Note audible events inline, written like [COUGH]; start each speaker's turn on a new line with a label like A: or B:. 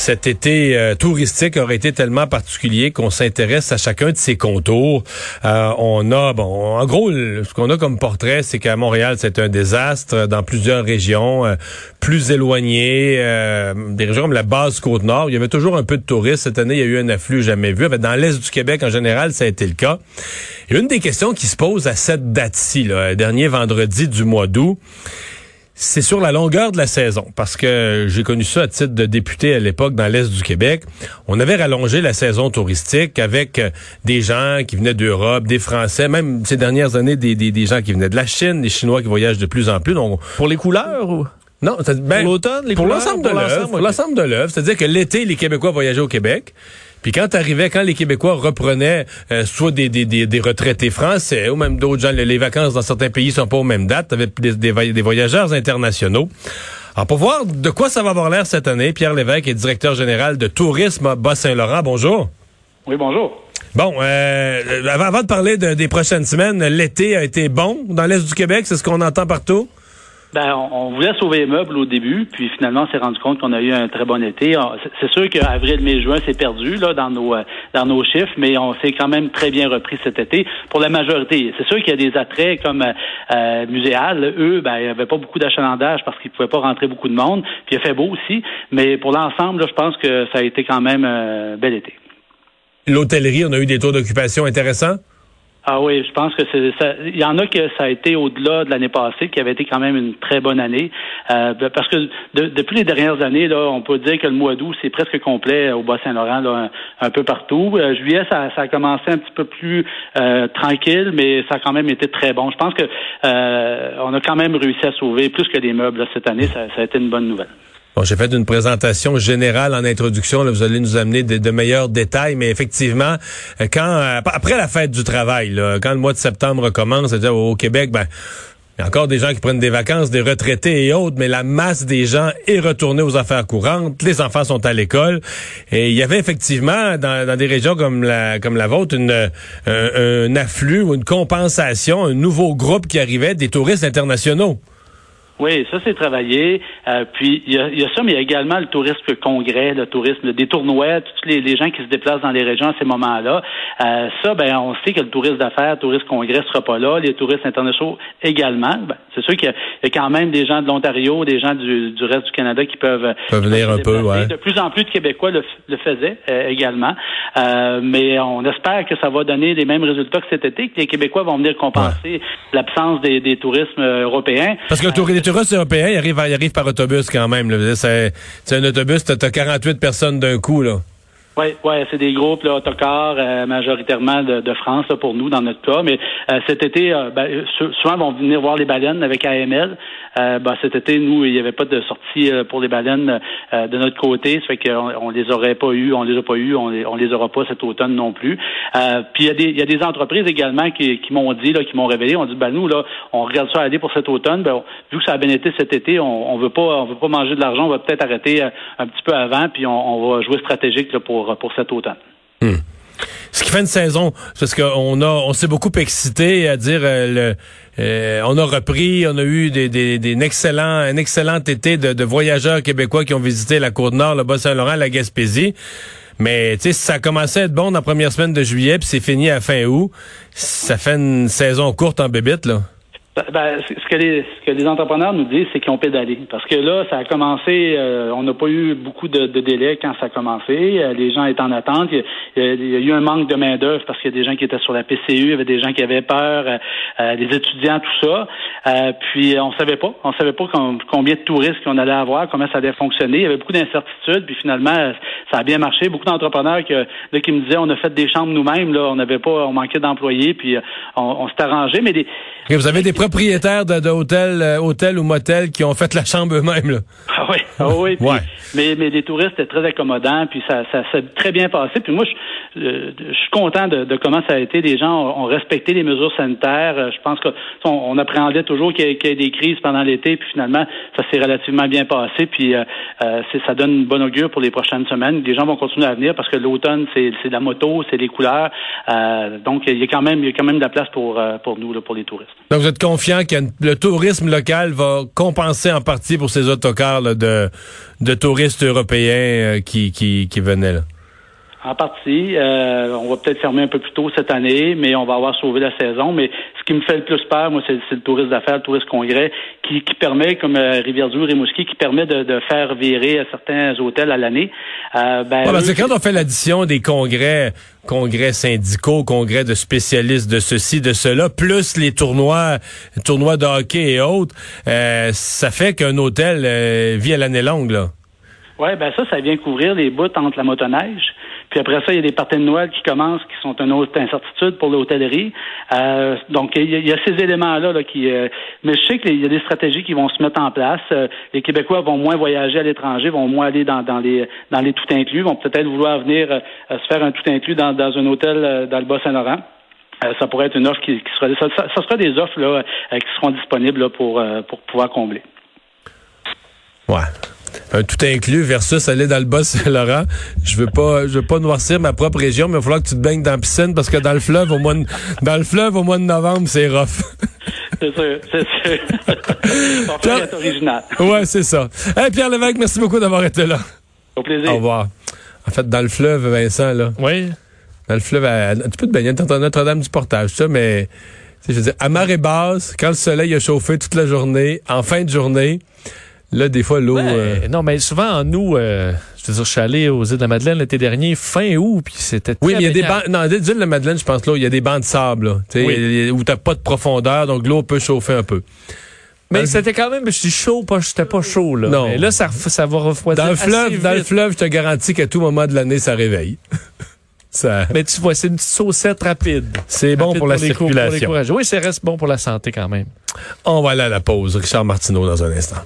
A: Cet été euh, touristique aurait été tellement particulier qu'on s'intéresse à chacun de ses contours. Euh, on a, bon, en gros, ce qu'on a comme portrait, c'est qu'à Montréal, c'est un désastre dans plusieurs régions euh, plus éloignées, des régions comme la base Côte-Nord. Il y avait toujours un peu de touristes. Cette année, il y a eu un afflux jamais vu. Dans l'Est du Québec, en général, ça a été le cas. Et une des questions qui se pose à cette date-ci, dernier vendredi du mois d'août, c'est sur la longueur de la saison, parce que j'ai connu ça à titre de député à l'époque dans l'Est du Québec. On avait rallongé la saison touristique avec euh, des gens qui venaient d'Europe, des Français, même ces dernières années, des, des, gens qui venaient de la Chine, des Chinois qui voyagent de plus en plus. Donc,
B: pour les couleurs ou?
A: Non,
B: ben, pour l'automne, les
A: pour l'ensemble de l'œuvre. Pour l'ensemble de l'œuvre. C'est-à-dire que l'été, les Québécois voyageaient au Québec. Puis quand arrivait, quand les Québécois reprenaient euh, soit des, des, des, retraités français ou même d'autres gens, les, vacances dans certains pays sont pas aux mêmes dates, avec des, des, voyageurs internationaux. Alors pour voir de quoi ça va avoir l'air cette année, Pierre Lévesque est directeur général de Tourisme à Bas-Saint-Laurent. Bonjour.
C: Oui, bonjour.
A: Bon, euh, avant, de parler des prochaines semaines, l'été a été bon dans l'Est du Québec, c'est ce qu'on entend partout?
C: Ben, on, voulait sauver les meubles au début, puis finalement, on s'est rendu compte qu'on a eu un très bon été. C'est sûr qu'avril, mai, juin, c'est perdu là dans nos euh, dans nos chiffres, mais on s'est quand même très bien repris cet été pour la majorité. C'est sûr qu'il y a des attraits comme euh, euh muséal. Eux, ben, il n'y avait pas beaucoup d'achalandage parce qu'ils pouvaient pas rentrer beaucoup de monde. Puis il a fait beau aussi, mais pour l'ensemble, je pense que ça a été quand même un euh, bel été.
A: L'hôtellerie, on a eu des taux d'occupation intéressants?
C: Ah oui, je pense que c'est ça. Il y en a que ça a été au-delà de l'année passée, qui avait été quand même une très bonne année. Euh, parce que depuis les dernières années, là, on peut dire que le mois d'août, c'est presque complet au Bas-Saint-Laurent, un, peu partout. Euh, juillet, ça, a commencé un petit peu plus euh, tranquille, mais ça a quand même été très bon. Je pense que on a quand même réussi à sauver plus que des meubles cette année. Ça, ça a été une bonne nouvelle.
A: Bon, j'ai fait une présentation générale en introduction. Là, vous allez nous amener de, meilleurs détails, mais effectivement, euh, quand euh, après la fête du travail, quand le mois de septembre commence, c'est-à-dire au Québec, ben il y a encore des gens qui prennent des vacances, des retraités et autres, mais la masse des gens est retournée aux affaires courantes. Les enfants sont à l'école. Et il y avait effectivement, dans, des régions comme la, vôtre, un, un afflux ou une compensation, un nouveau groupe qui arrivait des touristes internationaux.
C: Oui, ça c'est travaillé. Euh, puis il y, a, ça, mais il y a également le tourisme congrès, le tourisme des tournois, tous les, gens qui se déplacent dans les régions à ces moments-là. Euh, ça, ben on sait que le tourisme d'affaires, le tourisme congrès sera pas là, les touristes internationaux également. Ben, c'est sûr qu'il y, a quand même des gens de l'Ontario, des gens du, reste du Canada qui peuvent,
A: venir un peu. Ouais.
C: De plus en plus de Québécois le, faisaient euh, également. mais on espère que ça va donner les mêmes résultats que cet été, que les Québécois vont venir compenser l'absence des, des tourismes européens.
A: Parce que le tourisme touristes européens, ils arrivent, par autobus quand même. C'est un autobus, tu as 48 personnes d'un coup. là.
C: Oui, ouais, c'est des groupes là, autocars euh, majoritairement de, France pour nous dans notre cas. Mais euh, cet été, euh, ben, souvent vont venir voir les baleines avec AML. Ben, cet été, nous, il n'y avait pas de sortie pour les baleines de notre côté. Ça fait qu'on on les aurait pas eu, on les a pas eu, on les, on les aura pas cet automne non plus. puis il y a des il y a des entreprises également qui, qui m'ont dit là, qui m'ont révélé, on dit ben nous là, on regarde ça aller pour cet automne. Ben, vu que ça a bien été cet été, on, on veut pas on veut pas manger de l'argent, on va peut-être arrêter un petit peu avant, puis on, on va jouer stratégique là, pour pour, cet automne.
A: Hmm. Ce qui fait une saison, parce qu'on a, on s'est beaucoup excité à dire, euh, le, euh, on a repris, on a eu des, des, des excellents, un excellent été de, voyageurs québécois qui ont visité la Côte-Nord, le Bas-Saint-Laurent, la Gaspésie. Mais tu sais, ça a commencé à être bon dans la première semaine de juillet, puis c'est fini à fin août. Ça fait une saison courte en bébite, là.
C: Ben, ben ce, que les, ce que les entrepreneurs nous disent, c'est qu'ils ont pédalé. Parce que là, ça a commencé, euh, on n'a pas eu beaucoup de, de délais quand ça a commencé. Euh, les gens étaient en attente. Il y a, il y a eu un manque de main-d'œuvre parce qu'il y a des gens qui étaient sur la PCU, il y avait des gens qui avaient peur, euh, les étudiants, tout ça. puis on savait pas. On savait pas combien de touristes qu'on allait avoir, comment ça allait fonctionner. Il y avait beaucoup d'incertitudes. Puis finalement, ça a bien marché. Beaucoup d'entrepreneurs qui, qui me disaient on a fait des chambres nous-mêmes, là, on n'avait pas, on manquait d'employés, puis on, s'est arrangé. Mais des,
A: vous avez propriétaires de, de hôtels, euh, hôtels ou motels qui ont fait la chambre eux-mêmes. Là. [LAUGHS]
C: Ah oui, ah oui. puis-
A: Ouais.
C: mais, mais les touristes étaient très accommodants, puis ça, ça s'est très bien passé. Puis moi, je, euh, je suis content de, de comment ça a été. Les gens ont, ont respecté les mesures sanitaires. Euh, Je pense qu'on on appréhendait toujours qu'il y, y ait des crises pendant l'été, puis finalement, ça s'est relativement bien passé. Puis euh, euh, ça donne une bonne augure pour les prochaines semaines. Les gens vont continuer à venir parce que l'automne, c'est c'est de la moto, c'est des couleurs. Euh, donc, il y a quand même, il y a quand même de la place pour, pour nous, là, pour les touristes.
A: Donc, vous êtes confiant que le tourisme local va compenser en partie pour ces autocars de, de touristes européens euh, qui, qui, qui venaient là?
C: En partie. Euh, on va peut-être fermer un peu plus tôt cette année, mais on va avoir sauvé la saison. Mais ce qui me fait le plus peur, moi, c'est le tourisme d'affaires, le tourisme congrès, qui, qui permet, comme euh, Rivière-du-Loup, Rimouski, qui permet de, de faire virer à certains hôtels à l'année. Euh, ben,
A: Ouais, parce que quand on fait l'addition des congrès, congrès syndicaux, congrès de spécialistes de ceci, de cela, plus les tournois, tournois de hockey et autres, euh, ça fait qu'un hôtel euh, vit à l'année longue, là.
C: Ouais, ben ça, ça vient couvrir les bouts entre la motoneige. Puis après ça, il y a des parties de Noël qui commencent, qui sont une autre incertitude pour l'hôtellerie. Euh, donc, il y, a, y a ces éléments-là là, qui... euh, mais je sais qu'il y a des stratégies qui vont se mettre en place. Euh, les Québécois vont moins voyager à l'étranger, vont moins aller dans, dans les dans les tout inclus, vont peut-être vouloir venir euh, se faire un tout inclus dans, dans un hôtel euh, dans le Bas-Saint-Laurent. Euh, ça pourrait être une offre qui, qui sera... Ça, ça, sera des offres là, qui seront disponibles là, pour, pour pouvoir combler.
A: Ouais. Un tout inclus versus aller dans le Bas-Saint-Laurent. Je veux pas, je veux pas noircir ma propre région, mais il va falloir que tu te baignes dans la piscine parce que dans le fleuve au mois de, dans le fleuve au mois de novembre, c'est rough.
C: C'est sûr, c'est sûr. On faire être original.
A: ouais, c'est ça. Hey, Pierre Lévesque, merci beaucoup d'avoir été là.
C: Au plaisir.
A: Au revoir. En fait, dans le fleuve, Vincent, là.
B: Oui.
A: Dans le fleuve, à- tu peux te baigner dans Notre-Dame du Portage, ça, mais tu sais, je veux dire, à marée basse, quand le soleil a chauffé toute la journée, en fin de journée, là, des fois, l'eau.
B: Ouais,
A: euh,
B: Non, mais souvent, en nous, euh, je veux dire, je suis allé aux îles de la Madeleine l'été dernier, fin août, puis c'était
A: Oui, mais il y a des bancs. Non, des îles de la Madeleine, je pense là, il y a des bancs de sable, là,
B: Oui.
A: a- où t'as pas de profondeur, donc l'eau peut chauffer un peu.
B: Mais
A: le-
B: c'était quand même, je suis chaud, pas, j'étais pas chaud, là.
A: Non.
B: Mais là, ça, va refroidir
A: Dans le
B: assez
A: fleuve, dans le fleuve, je te garantis qu'à tout moment de l'année, ça réveille. [LAUGHS] ça,
B: Mais tu vois, c'est une petite saucette rapide.
A: c'est bon pour la
B: les cour- pour les
A: circulation.
B: Oui, ça reste bon pour la santé quand même.
A: On va aller à la pause. Richard Martineau dans un instant.